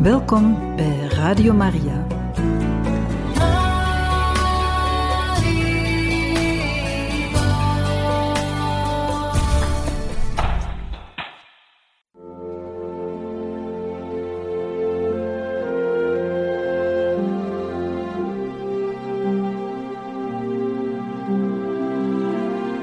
Welkom bij Radio Maria.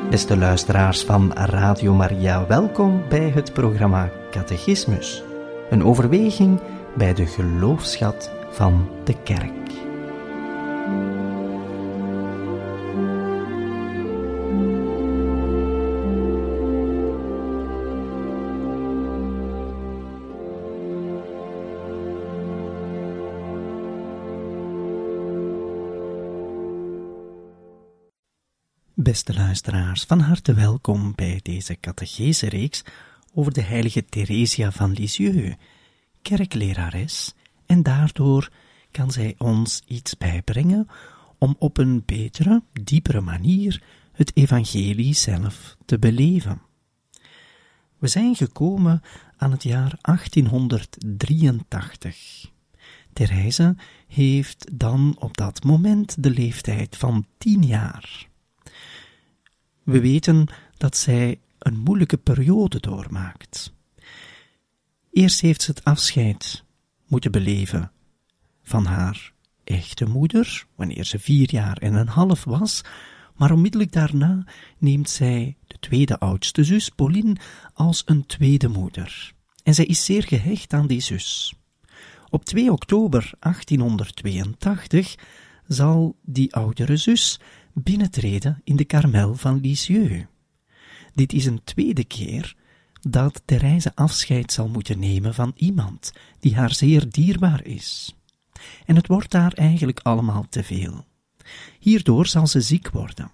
Beste luisteraars van Radio Maria, welkom bij het programma Catechismus. Een overweging bij de geloofschat van de kerk. Beste luisteraars, van harte welkom bij deze catechese-reeks over de heilige Theresia van Lisieux, kerklerares, en daardoor kan zij ons iets bijbrengen om op een betere, diepere manier het evangelie zelf te beleven. We zijn gekomen aan het jaar 1883. Therese heeft dan op dat moment de leeftijd van tien jaar. We weten dat zij een moeilijke periode doormaakt. Eerst heeft ze het afscheid moeten beleven van haar echte moeder, wanneer ze vier jaar en een half was, maar onmiddellijk daarna neemt zij de tweede oudste zus, Pauline, als een tweede moeder. En zij is zeer gehecht aan die zus. Op 2 oktober 1882 zal die oudere zus binnentreden in de Karmel van Lisieux. Dit is een tweede keer dat Therese afscheid zal moeten nemen van iemand die haar zeer dierbaar is. En het wordt daar eigenlijk allemaal te veel. Hierdoor zal ze ziek worden.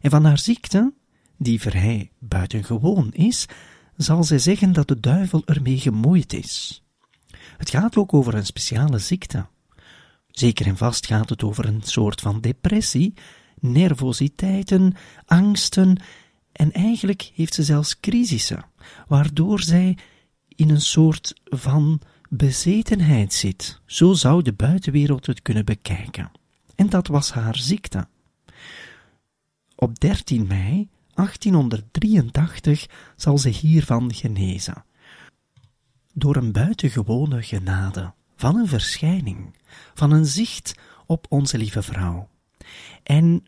En van haar ziekte, die vrij buitengewoon is, zal zij zeggen dat de duivel ermee gemoeid is. Het gaat ook over een speciale ziekte. Zeker en vast gaat het over een soort van depressie, nervositeiten, angsten en eigenlijk heeft ze zelfs crisissen, waardoor zij in een soort van bezetenheid zit. Zo zou de buitenwereld het kunnen bekijken. En dat was haar ziekte. Op 13 mei 1883 zal ze hiervan genezen. Door een buitengewone genade, van een verschijning, van een zicht op onze lieve vrouw. En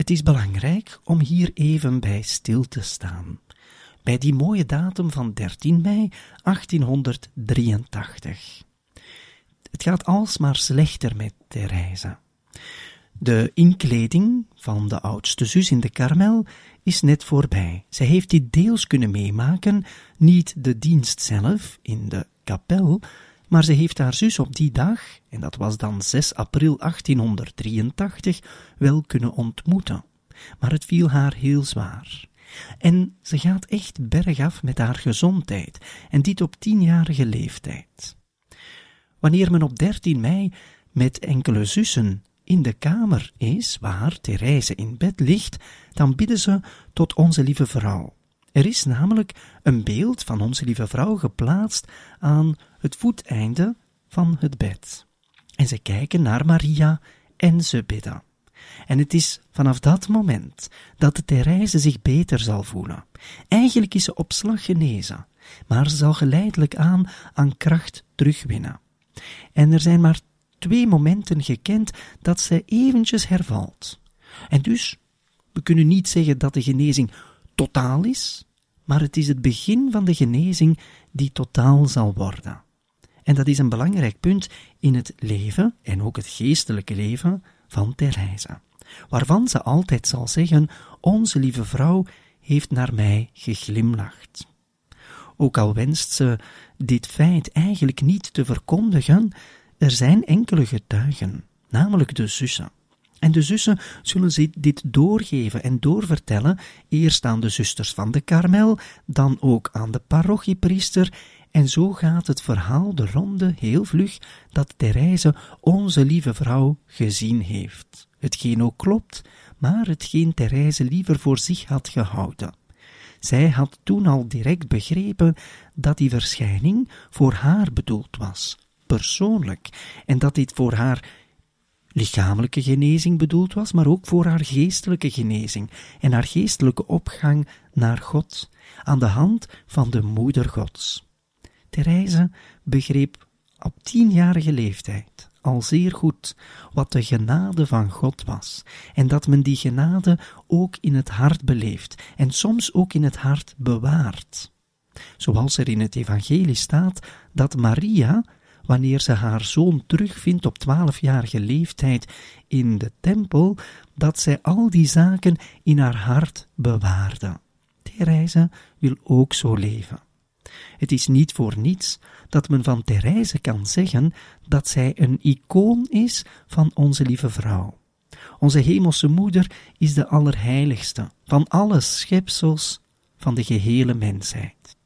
het is belangrijk om hier even bij stil te staan. Bij die mooie datum van 13 mei 1883. Het gaat alsmaar slechter met Therese. De inkleding van de oudste zus in de Karmel is net voorbij. Zij heeft dit deels kunnen meemaken, niet de dienst zelf in de kapel, maar ze heeft haar zus op die dag, en dat was dan 6 april 1883, wel kunnen ontmoeten. Maar het viel haar heel zwaar. En ze gaat echt bergaf met haar gezondheid, en dit op tienjarige leeftijd. Wanneer men op 13 mei met enkele zussen in de kamer is waar Therese in bed ligt, dan bidden ze tot onze lieve vrouw. Er is namelijk een beeld van onze lieve vrouw geplaatst aan het voeteinde van het bed. En ze kijken naar Maria en ze bidden. En het is vanaf dat moment dat de Therese zich beter zal voelen. Eigenlijk is ze op slag genezen, maar ze zal geleidelijk aan aan kracht terugwinnen. En er zijn maar twee momenten gekend dat ze eventjes hervalt. En dus, we kunnen niet zeggen dat de genezing totaal is, maar het is het begin van de genezing die totaal zal worden. En dat is een belangrijk punt in het leven en ook het geestelijke leven van Therese, waarvan ze altijd zal zeggen: Onze lieve vrouw heeft naar mij geglimlacht. Ook al wenst ze dit feit eigenlijk niet te verkondigen, er zijn enkele getuigen, namelijk de zussen. En de zussen zullen ze dit doorgeven en doorvertellen, eerst aan de zusters van de Karmel, dan ook aan de parochiepriester, en zo gaat het verhaal de ronde heel vlug dat Therese onze lieve vrouw gezien heeft. Hetgeen ook klopt, maar hetgeen Therese liever voor zich had gehouden. Zij had toen al direct begrepen dat die verschijning voor haar bedoeld was, persoonlijk en dat dit voor haar lichamelijke genezing bedoeld was, maar ook voor haar geestelijke genezing en haar geestelijke opgang naar God, aan de hand van de Moeder Gods. Therese begreep op tienjarige leeftijd al zeer goed wat de genade van God was, en dat men die genade ook in het hart beleeft en soms ook in het hart bewaart. Zoals er in het evangelie staat dat Maria, wanneer ze haar zoon terugvindt op twaalfjarige leeftijd in de tempel, dat zij al die zaken in haar hart bewaarde. Therese wil ook zo leven. Het is niet voor niets dat men van Therese kan zeggen dat zij een icoon is van onze lieve vrouw. Onze hemelse moeder is de allerheiligste van alle schepsels van de gehele mensheid.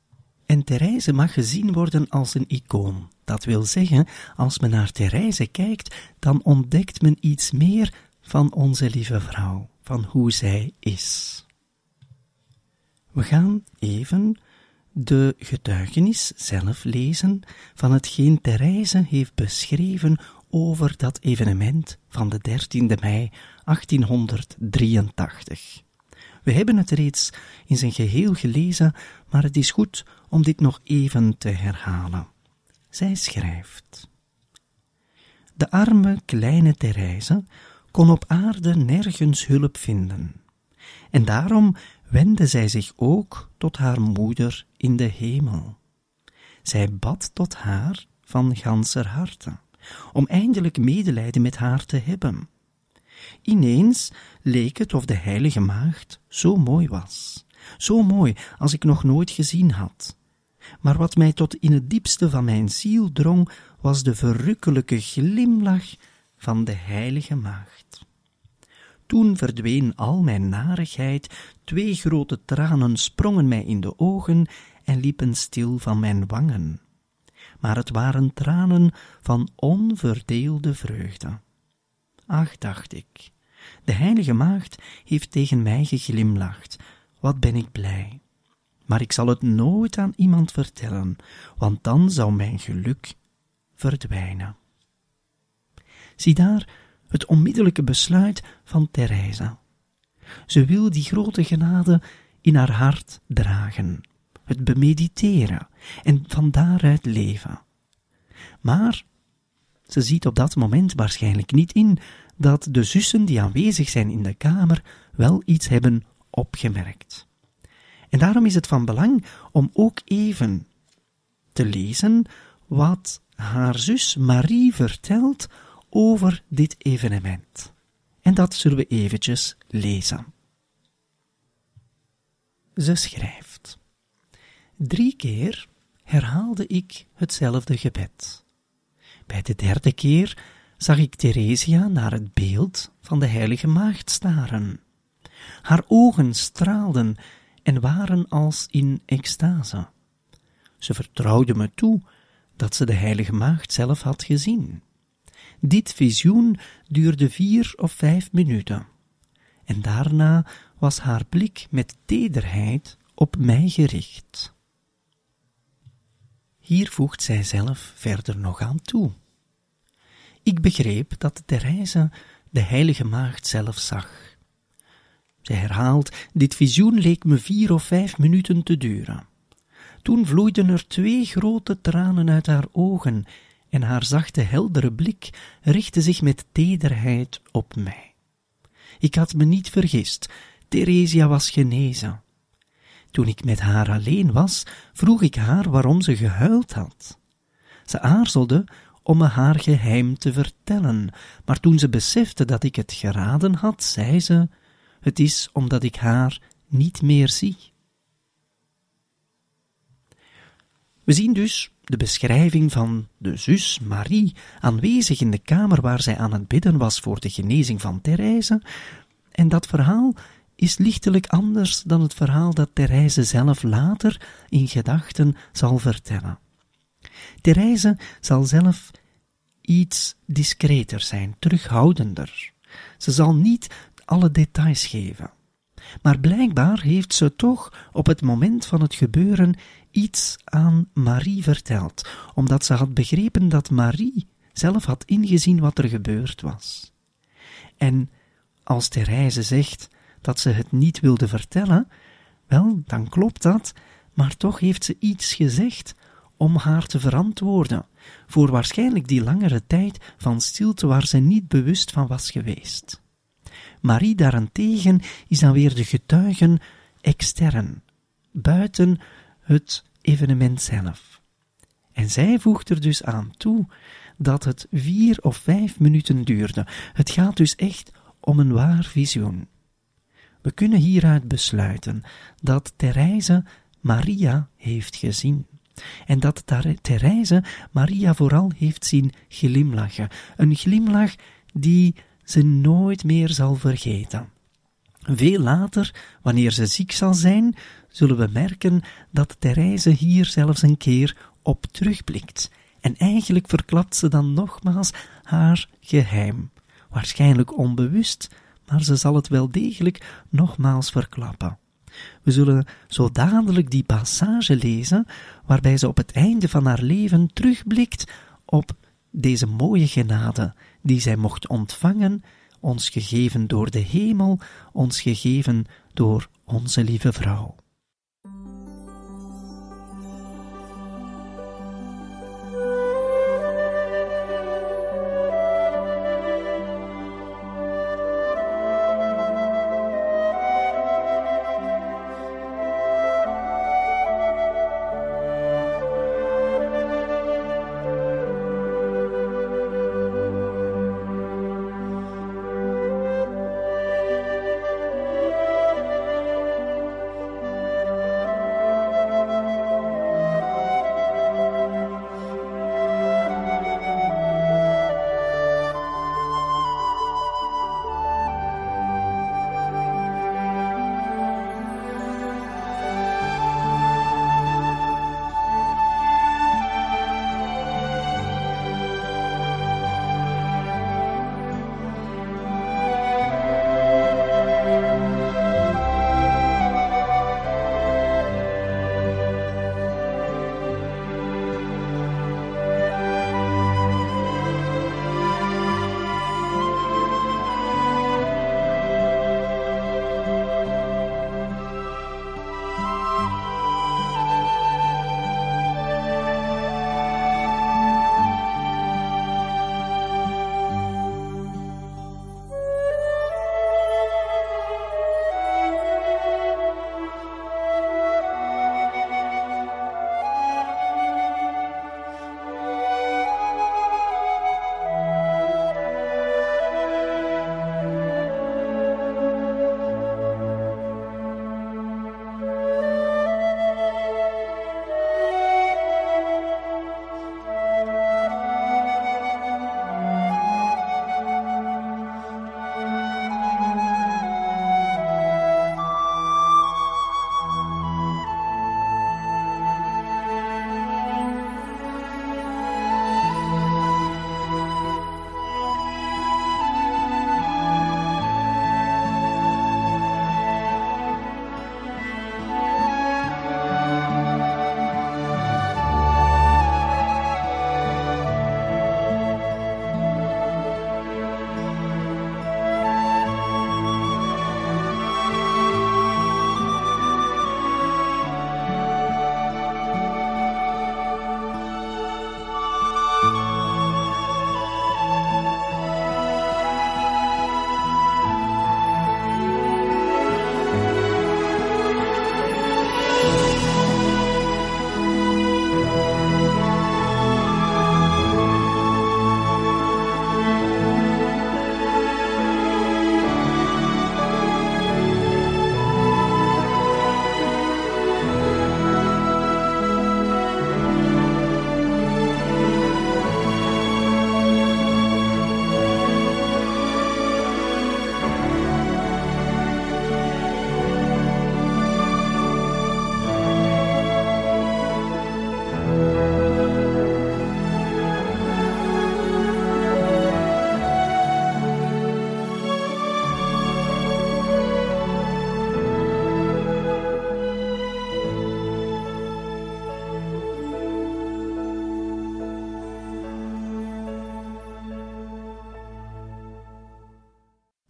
En Therese mag gezien worden als een icoon. Dat wil zeggen, als men naar Therese kijkt, dan ontdekt men iets meer van onze lieve vrouw, van hoe zij is. We gaan even de getuigenis zelf lezen van hetgeen Therese heeft beschreven over dat evenement van de 13e mei 1883. We hebben het reeds in zijn geheel gelezen, maar het is goed om dit nog even te herhalen. Zij schrijft: De arme kleine Therese kon op aarde nergens hulp vinden. En daarom wendde zij zich ook tot haar moeder in de hemel. Zij bad tot haar van ganser harte, om eindelijk medelijden met haar te hebben. Ineens leek het of de heilige maagd zo mooi was, zo mooi als ik nog nooit gezien had. Maar wat mij tot in het diepste van mijn ziel drong, was de verrukkelijke glimlach van de heilige maagd. Toen verdween al mijn narigheid, twee grote tranen sprongen mij in de ogen en liepen stil van mijn wangen. Maar het waren tranen van onverdeelde vreugde. Ach, dacht ik, de heilige maagd heeft tegen mij geglimlacht, wat ben ik blij. Maar ik zal het nooit aan iemand vertellen, want dan zou mijn geluk verdwijnen. Zie daar het onmiddellijke besluit van Theresa. Ze wil die grote genade in haar hart dragen, het bemediteren en van daaruit leven. Maar ze ziet op dat moment waarschijnlijk niet in dat de zussen die aanwezig zijn in de kamer wel iets hebben opgemerkt. En daarom is het van belang om ook even te lezen wat haar zus Marie vertelt over dit evenement. En dat zullen we eventjes lezen. Ze schrijft: Drie keer herhaalde ik hetzelfde gebed. Bij de derde keer zag ik Theresia naar het beeld van de heilige maagd staren. Haar ogen straalden en waren als in extase. Ze vertrouwde me toe dat ze de heilige maagd zelf had gezien. Dit visioen duurde vier of vijf minuten, en daarna was haar blik met tederheid op mij gericht. Hier voegt zij zelf verder nog aan toe. Ik begreep dat Therese de heilige maagd zelf zag. Zij herhaalt, dit visioen leek me vier of vijf minuten te duren. Toen vloeiden er twee grote tranen uit haar ogen en haar zachte, heldere blik richtte zich met tederheid op mij. Ik had me niet vergist, Theresia was genezen. Toen ik met haar alleen was, vroeg ik haar waarom ze gehuild had. Ze aarzelde om me haar geheim te vertellen, maar toen ze besefte dat ik het geraden had, zei ze: Het is omdat ik haar niet meer zie. We zien dus de beschrijving van de zus Marie, aanwezig in de kamer waar zij aan het bidden was voor de genezing van Therese, en dat verhaal is lichtelijk anders dan het verhaal dat Therese zelf later in gedachten zal vertellen. Therese zal zelf iets discreter zijn, terughoudender. Ze zal niet alle details geven. Maar blijkbaar heeft ze toch op het moment van het gebeuren iets aan Marie verteld, omdat ze had begrepen dat Marie zelf had ingezien wat er gebeurd was. En als Therese zegt dat ze het niet wilde vertellen, wel, dan klopt dat, maar toch heeft ze iets gezegd om haar te verantwoorden voor waarschijnlijk die langere tijd van stilte waar ze niet bewust van was geweest. Marie daarentegen is dan weer de getuigen extern, buiten het evenement zelf. En zij voegt er dus aan toe dat het vier of vijf minuten duurde. Het gaat dus echt om een waar visioen. We kunnen hieruit besluiten dat Therese Maria heeft gezien. En dat Therese Maria vooral heeft zien glimlachen. Een glimlach die ze nooit meer zal vergeten. Veel later, wanneer ze ziek zal zijn, zullen we merken dat Therese hier zelfs een keer op terugblikt. En eigenlijk verklapt ze dan nogmaals haar geheim. Waarschijnlijk onbewust, maar ze zal het wel degelijk nogmaals verklappen. We zullen zo dadelijk die passage lezen waarbij ze op het einde van haar leven terugblikt op deze mooie genade die zij mocht ontvangen, ons gegeven door de hemel, ons gegeven door onze lieve vrouw.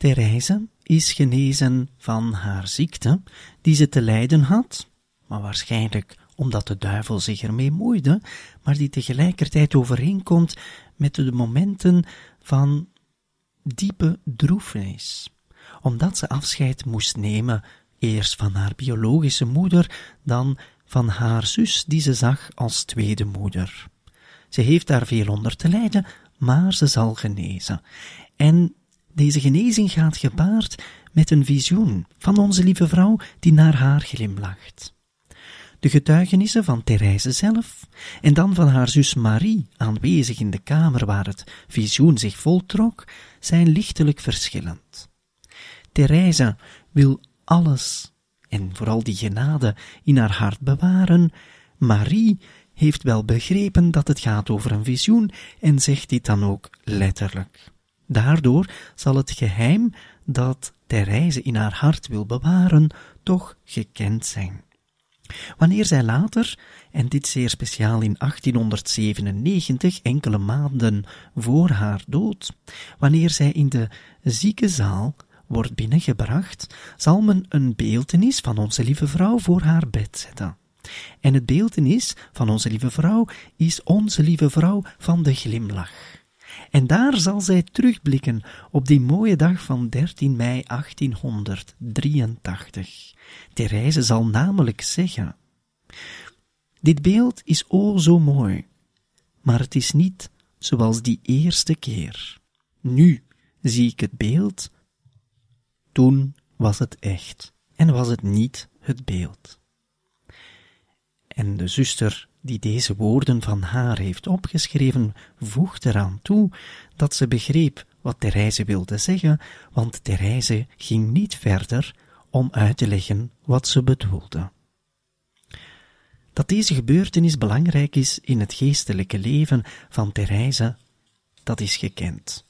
Therese is genezen van haar ziekte, die ze te lijden had, maar waarschijnlijk omdat de duivel zich ermee moeide, maar die tegelijkertijd overeenkomt met de momenten van diepe droefenis, omdat ze afscheid moest nemen, eerst van haar biologische moeder, dan van haar zus die ze zag als tweede moeder. Ze heeft daar veel onder te lijden, maar ze zal genezen. En deze genezing gaat gepaard met een visioen van onze lieve vrouw die naar haar glimlacht. De getuigenissen van Therese zelf en dan van haar zus Marie, aanwezig in de kamer waar het visioen zich voltrok, zijn lichtelijk verschillend. Therese wil alles en vooral die genade in haar hart bewaren. Marie heeft wel begrepen dat het gaat over een visioen en zegt dit dan ook letterlijk. Daardoor zal het geheim dat Therese in haar hart wil bewaren toch gekend zijn. Wanneer zij later, en dit zeer speciaal in 1897, enkele maanden voor haar dood, wanneer zij in de ziekenzaal wordt binnengebracht, zal men een beeltenis van onze lieve vrouw voor haar bed zetten. En het beeltenis van onze lieve vrouw is onze lieve vrouw van de glimlach. En daar zal zij terugblikken op die mooie dag van 13 mei 1883. Therese zal namelijk zeggen: Dit beeld is o zo mooi, maar het is niet zoals die eerste keer. Nu zie ik het beeld, toen was het echt en was het niet het beeld. En de zuster die deze woorden van haar heeft opgeschreven, voegt eraan toe dat ze begreep wat Therese wilde zeggen, want Therese ging niet verder om uit te leggen wat ze bedoelde. Dat deze gebeurtenis belangrijk is in het geestelijke leven van Therese, dat is gekend.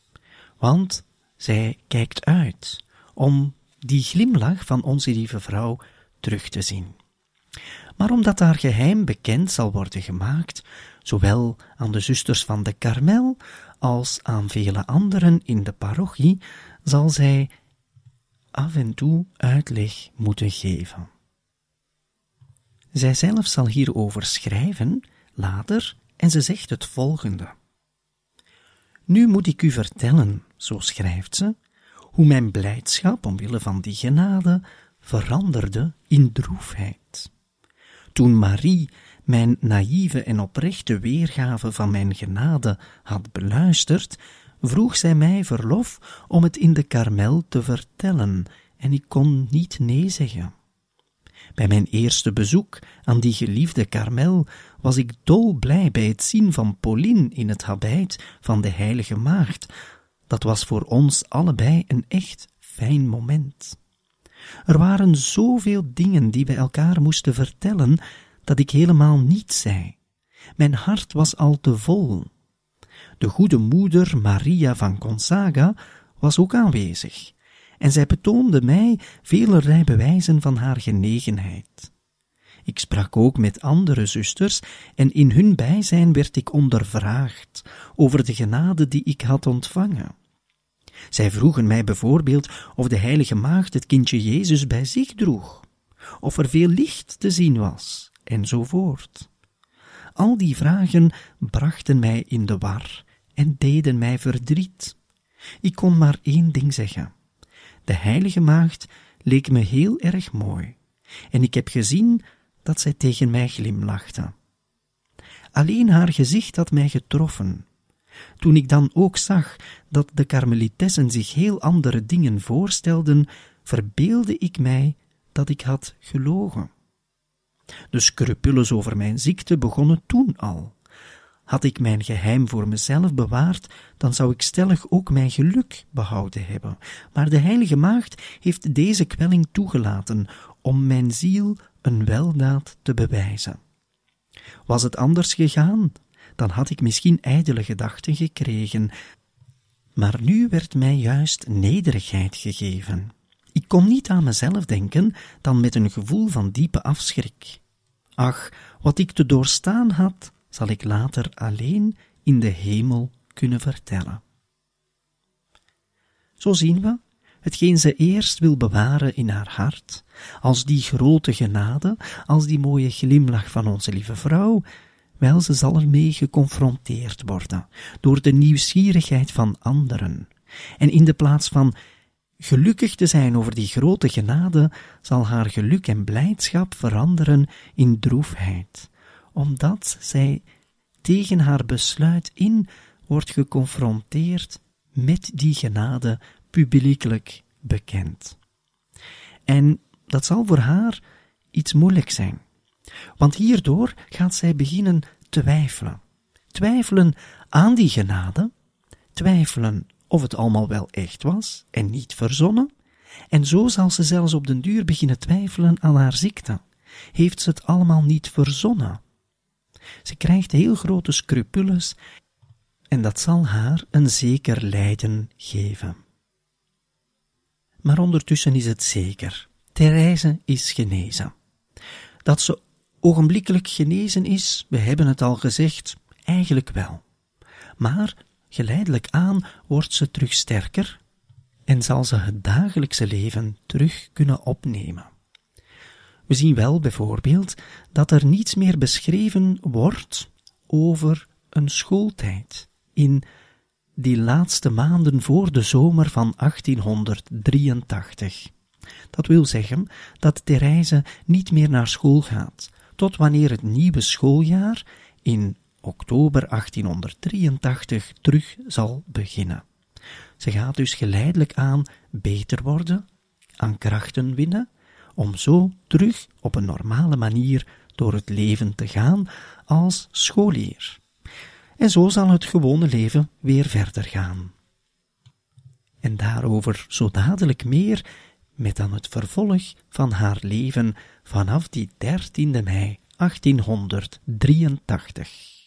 Want zij kijkt uit om die glimlach van onze lieve vrouw terug te zien maar omdat haar geheim bekend zal worden gemaakt, zowel aan de zusters van de Karmel als aan vele anderen in de parochie, zal zij af en toe uitleg moeten geven. Zij zelf zal hierover schrijven later en ze zegt het volgende. Nu moet ik u vertellen, zo schrijft ze, hoe mijn blijdschap omwille van die genade veranderde in droefheid. Toen Marie mijn naïeve en oprechte weergave van mijn genade had beluisterd, vroeg zij mij verlof om het in de karmel te vertellen, en ik kon niet nee zeggen. Bij mijn eerste bezoek aan die geliefde karmel was ik dolblij bij het zien van Pauline in het habijt van de heilige maagd. Dat was voor ons allebei een echt fijn moment. Er waren zoveel dingen die we elkaar moesten vertellen, dat ik helemaal niets zei. Mijn hart was al te vol. De goede moeder Maria van Gonzaga was ook aanwezig, en zij betoonde mij velerlei bewijzen van haar genegenheid. Ik sprak ook met andere zusters, en in hun bijzijn werd ik ondervraagd over de genade die ik had ontvangen. Zij vroegen mij bijvoorbeeld of de heilige maagd het kindje Jezus bij zich droeg, of er veel licht te zien was, enzovoort. Al die vragen brachten mij in de war en deden mij verdriet. Ik kon maar één ding zeggen. De heilige maagd leek me heel erg mooi, en ik heb gezien dat zij tegen mij glimlachte. Alleen haar gezicht had mij getroffen, toen ik dan ook zag dat de karmelitessen zich heel andere dingen voorstelden, verbeelde ik mij dat ik had gelogen. De scrupules over mijn ziekte begonnen toen al. Had ik mijn geheim voor mezelf bewaard, dan zou ik stellig ook mijn geluk behouden hebben. Maar de Heilige Maagd heeft deze kwelling toegelaten om mijn ziel een weldaad te bewijzen. Was het anders gegaan, dan had ik misschien ijdele gedachten gekregen. Maar nu werd mij juist nederigheid gegeven. Ik kon niet aan mezelf denken dan met een gevoel van diepe afschrik. Ach, wat ik te doorstaan had, zal ik later alleen in de hemel kunnen vertellen. Zo zien we, hetgeen ze eerst wil bewaren in haar hart, als die grote genade, als die mooie glimlach van onze lieve vrouw, wel, ze zal ermee geconfronteerd worden door de nieuwsgierigheid van anderen. En in de plaats van gelukkig te zijn over die grote genade, zal haar geluk en blijdschap veranderen in droefheid, omdat zij tegen haar besluit in wordt geconfronteerd met die genade publiekelijk bekend. En dat zal voor haar iets moeilijk zijn. Want hierdoor gaat zij beginnen twijfelen. Twijfelen aan die genade, twijfelen of het allemaal wel echt was en niet verzonnen, en zo zal ze zelfs op den duur beginnen twijfelen aan haar ziekte. Heeft ze het allemaal niet verzonnen? Ze krijgt heel grote scrupules en dat zal haar een zeker lijden geven. Maar ondertussen is het zeker. Therese is genezen. Dat ze ogenblikkelijk genezen is, we hebben het al gezegd, eigenlijk wel. Maar geleidelijk aan wordt ze terug sterker en zal ze het dagelijkse leven terug kunnen opnemen. We zien wel bijvoorbeeld dat er niets meer beschreven wordt over een schooltijd in die laatste maanden voor de zomer van 1883. Dat wil zeggen dat Therese niet meer naar school gaat, tot wanneer het nieuwe schooljaar in oktober 1883 terug zal beginnen. Ze gaat dus geleidelijk aan beter worden, aan krachten winnen, om zo terug op een normale manier door het leven te gaan als scholier. En zo zal het gewone leven weer verder gaan. En daarover zo dadelijk meer met dan het vervolg van haar leven vanaf die 13e mei 1883.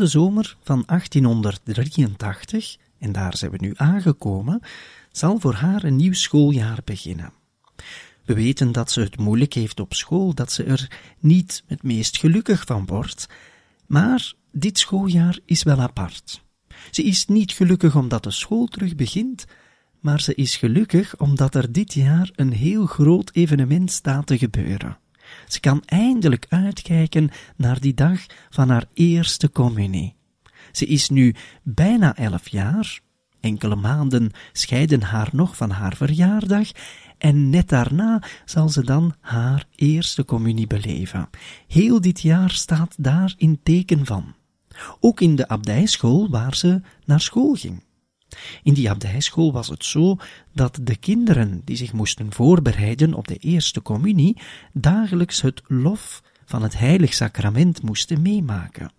De zomer van 1883, en daar zijn we nu aangekomen, zal voor haar een nieuw schooljaar beginnen. We weten dat ze het moeilijk heeft op school, dat ze er niet het meest gelukkig van wordt, maar dit schooljaar is wel apart. Ze is niet gelukkig omdat de school terug begint, maar ze is gelukkig omdat er dit jaar een heel groot evenement staat te gebeuren. Ze kan eindelijk uitkijken naar die dag van haar eerste communie. Ze is nu bijna elf jaar. Enkele maanden scheiden haar nog van haar verjaardag en net daarna zal ze dan haar eerste communie beleven. Heel dit jaar staat daar in teken van. Ook in de abdijschool waar ze naar school ging. In die abdijschool was het zo dat de kinderen die zich moesten voorbereiden op de eerste communie dagelijks het lof van het heilig sacrament moesten meemaken.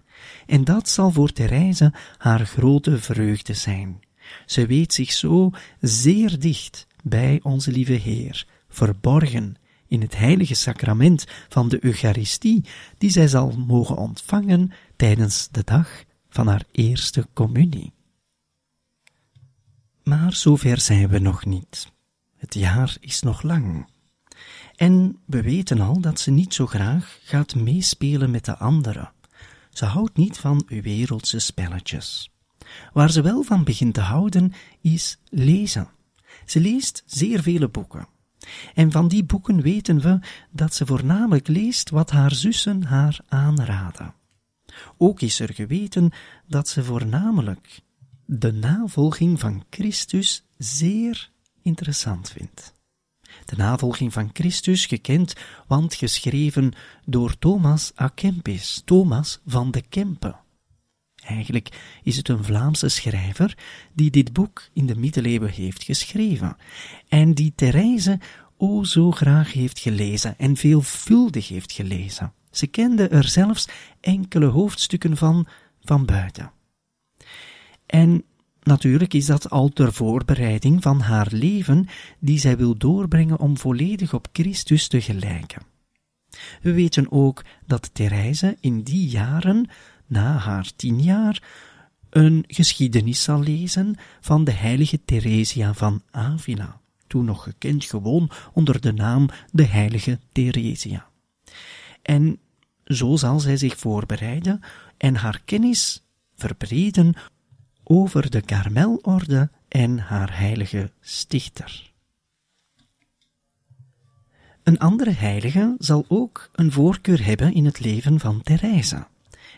En dat zal voor Therese haar grote vreugde zijn. Ze weet zich zo zeer dicht bij onze lieve Heer, verborgen in het heilige sacrament van de Eucharistie, die zij zal mogen ontvangen tijdens de dag van haar eerste communie. Maar zover zijn we nog niet. Het jaar is nog lang. En we weten al dat ze niet zo graag gaat meespelen met de anderen. Ze houdt niet van wereldse spelletjes. Waar ze wel van begint te houden, is lezen. Ze leest zeer vele boeken. En van die boeken weten we dat ze voornamelijk leest wat haar zussen haar aanraden. Ook is er geweten dat ze voornamelijk de navolging van Christus zeer interessant vindt. De navolging van Christus gekend, want geschreven door Thomas à Kempis, Thomas van de Kempen. Eigenlijk is het een Vlaamse schrijver die dit boek in de middeleeuwen heeft geschreven en die Therese o zo graag heeft gelezen en veelvuldig heeft gelezen. Ze kende er zelfs enkele hoofdstukken van van buiten. En natuurlijk is dat al ter voorbereiding van haar leven die zij wil doorbrengen om volledig op Christus te gelijken. We weten ook dat Therese in die jaren na haar tien jaar een geschiedenis zal lezen van de heilige Theresia van Avila, toen nog gekend gewoon onder de naam de heilige Theresia. En zo zal zij zich voorbereiden en haar kennis verbreden over de Karmelorde en haar heilige stichter. Een andere heilige zal ook een voorkeur hebben in het leven van Therese.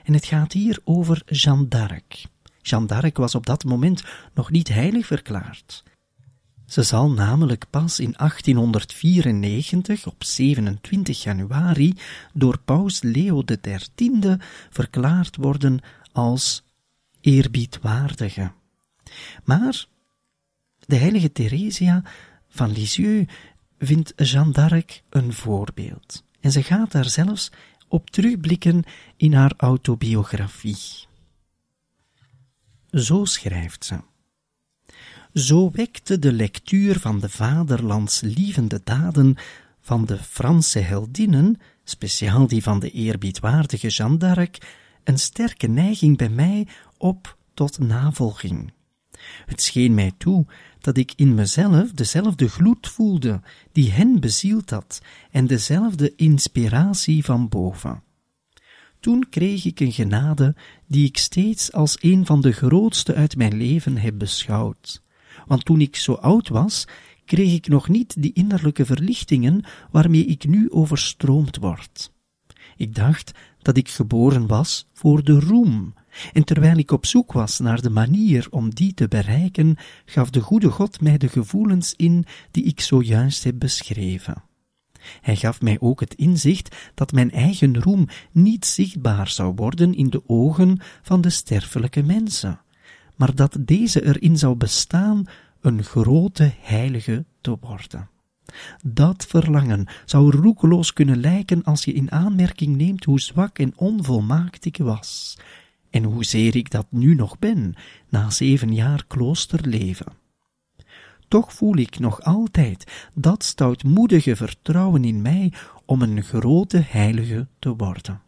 En het gaat hier over Jeanne d'Arc. Jeanne d'Arc was op dat moment nog niet heilig verklaard. Ze zal namelijk pas in 1894, op 27 januari, door paus Leo XIII verklaard worden als eerbiedwaardige. Maar de heilige Theresia van Lisieux vindt Jeanne d'Arc een voorbeeld. En ze gaat daar zelfs op terugblikken in haar autobiografie. Zo schrijft ze. Zo wekte de lectuur van de vaderlandslievende daden van de Franse heldinnen, speciaal die van de eerbiedwaardige Jeanne d'Arc, een sterke neiging bij mij op tot navolging. Het scheen mij toe dat ik in mezelf dezelfde gloed voelde die hen bezield had en dezelfde inspiratie van boven. Toen kreeg ik een genade die ik steeds als een van de grootste uit mijn leven heb beschouwd. Want toen ik zo oud was, kreeg ik nog niet die innerlijke verlichtingen waarmee ik nu overstroomd word. Ik dacht dat ik geboren was voor de roem, en terwijl ik op zoek was naar de manier om die te bereiken, gaf de goede God mij de gevoelens in die ik zojuist heb beschreven. Hij gaf mij ook het inzicht dat mijn eigen roem niet zichtbaar zou worden in de ogen van de sterfelijke mensen, maar dat deze erin zou bestaan een grote heilige te worden. Dat verlangen zou roekeloos kunnen lijken als je in aanmerking neemt hoe zwak en onvolmaakt ik was, en hoezeer ik dat nu nog ben, na zeven jaar kloosterleven. Toch voel ik nog altijd dat stoutmoedige vertrouwen in mij om een grote heilige te worden.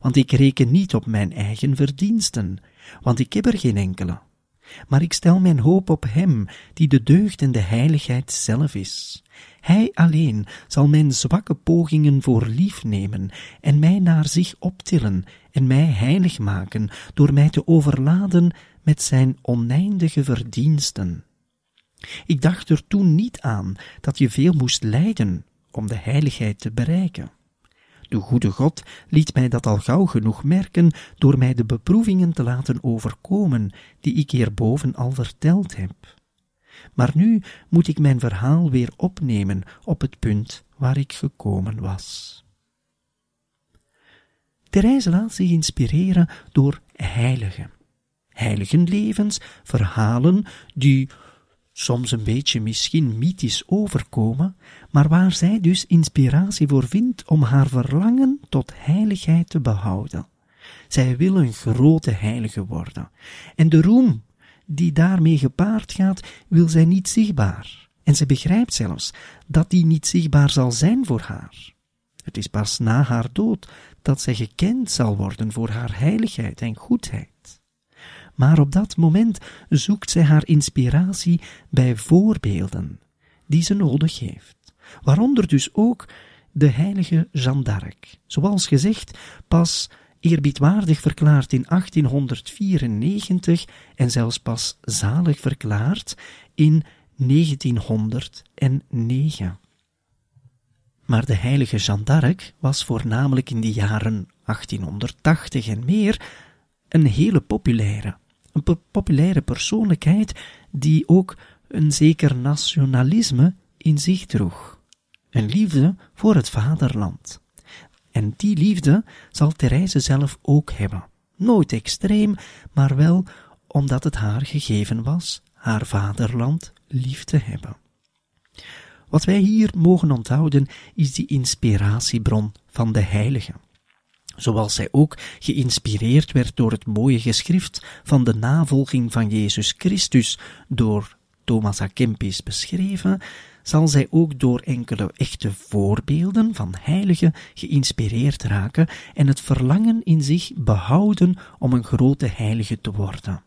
Want ik reken niet op mijn eigen verdiensten, want ik heb er geen enkele. Maar ik stel mijn hoop op Hem, die de deugd en de heiligheid zelf is. Hij alleen zal mijn zwakke pogingen voor lief nemen en mij naar zich optillen en mij heilig maken door mij te overladen met zijn oneindige verdiensten. Ik dacht er toen niet aan dat je veel moest lijden om de heiligheid te bereiken. De goede God liet mij dat al gauw genoeg merken door mij de beproevingen te laten overkomen, die ik hierboven al verteld heb. Maar nu moet ik mijn verhaal weer opnemen op het punt waar ik gekomen was. Therese laat zich inspireren door heiligen. Heiligenlevens, verhalen die soms een beetje misschien mythisch overkomen, maar waar zij dus inspiratie voor vindt om haar verlangen tot heiligheid te behouden. Zij wil een grote heilige worden. En de roem die daarmee gepaard gaat, wil zij niet zichtbaar. En ze begrijpt zelfs dat die niet zichtbaar zal zijn voor haar. Het is pas na haar dood dat zij gekend zal worden voor haar heiligheid en goedheid. Maar op dat moment zoekt zij haar inspiratie bij voorbeelden die ze nodig heeft, waaronder dus ook de heilige Jeanne d'Arc, zoals gezegd pas eerbiedwaardig verklaard in 1894 en zelfs pas zalig verklaard in 1909. Maar de heilige Jeanne d'Arc was voornamelijk in de jaren 1880 en meer een hele populaire, een populaire persoonlijkheid die ook een zeker nationalisme in zich droeg. Een liefde voor het vaderland. En die liefde zal Therese zelf ook hebben. Nooit extreem, maar wel omdat het haar gegeven was haar vaderland lief te hebben. Wat wij hier mogen onthouden is die inspiratiebron van de heilige. Zoals zij ook geïnspireerd werd door het mooie geschrift van de navolging van Jezus Christus door Thomas à Kempis beschreven, zal zij ook door enkele echte voorbeelden van heiligen geïnspireerd raken en het verlangen in zich behouden om een grote heilige te worden.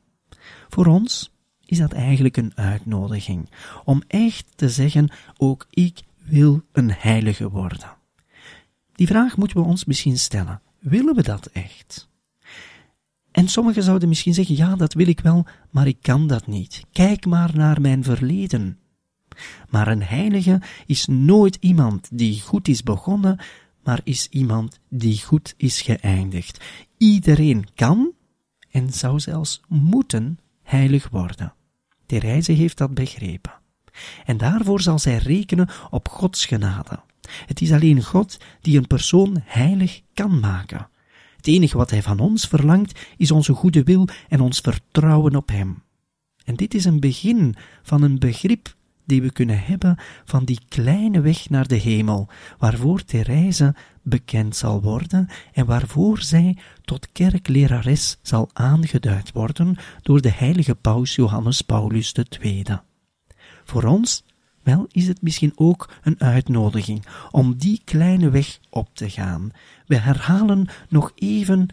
Voor ons is dat eigenlijk een uitnodiging om echt te zeggen, ook ik wil een heilige worden. Die vraag moeten we ons misschien stellen. Willen we dat echt? En sommigen zouden misschien zeggen, ja, dat wil ik wel, maar ik kan dat niet. Kijk maar naar mijn verleden. Maar een heilige is nooit iemand die goed is begonnen, maar is iemand die goed is geëindigd. Iedereen kan en zou zelfs moeten heilig worden. Therese heeft dat begrepen. En daarvoor zal zij rekenen op Gods genade. Het is alleen God die een persoon heilig kan maken. Het enige wat Hij van ons verlangt is onze goede wil en ons vertrouwen op Hem. En dit is een begin van een begrip die we kunnen hebben van die kleine weg naar de hemel, waarvoor Therese bekend zal worden en waarvoor zij tot kerklerares zal aangeduid worden door de heilige paus Johannes Paulus II. Voor ons, wel, is het misschien ook een uitnodiging om die kleine weg op te gaan. We herhalen nog even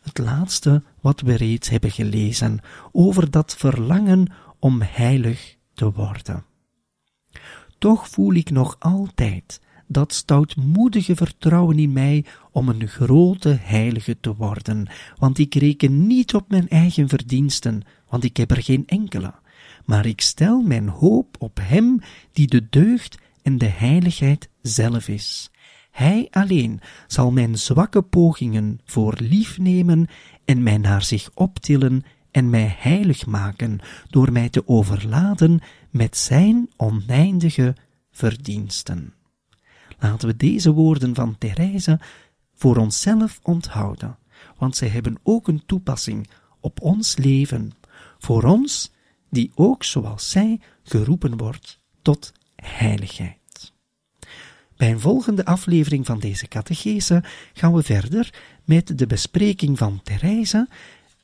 het laatste wat we reeds hebben gelezen over dat verlangen om heilig te worden. Toch voel ik nog altijd dat stoutmoedige vertrouwen in mij om een grote heilige te worden, want ik reken niet op mijn eigen verdiensten, want ik heb er geen enkele, maar ik stel mijn hoop op Hem die de deugd en de heiligheid zelf is. Hij alleen zal mijn zwakke pogingen voor lief nemen en mij naar zich optillen en mij heilig maken door mij te overladen met zijn oneindige verdiensten. Laten we deze woorden van Therese voor onszelf onthouden, want zij hebben ook een toepassing op ons leven, voor ons die ook zoals zij geroepen wordt tot heiligheid. Bij een volgende aflevering van deze catechese gaan we verder met de bespreking van Therese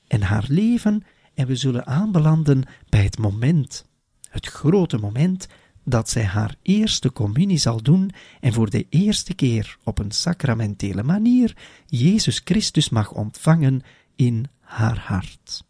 en haar leven en we zullen aanbelanden bij het moment, het grote moment dat zij haar eerste communie zal doen en voor de eerste keer op een sacramentele manier Jezus Christus mag ontvangen in haar hart.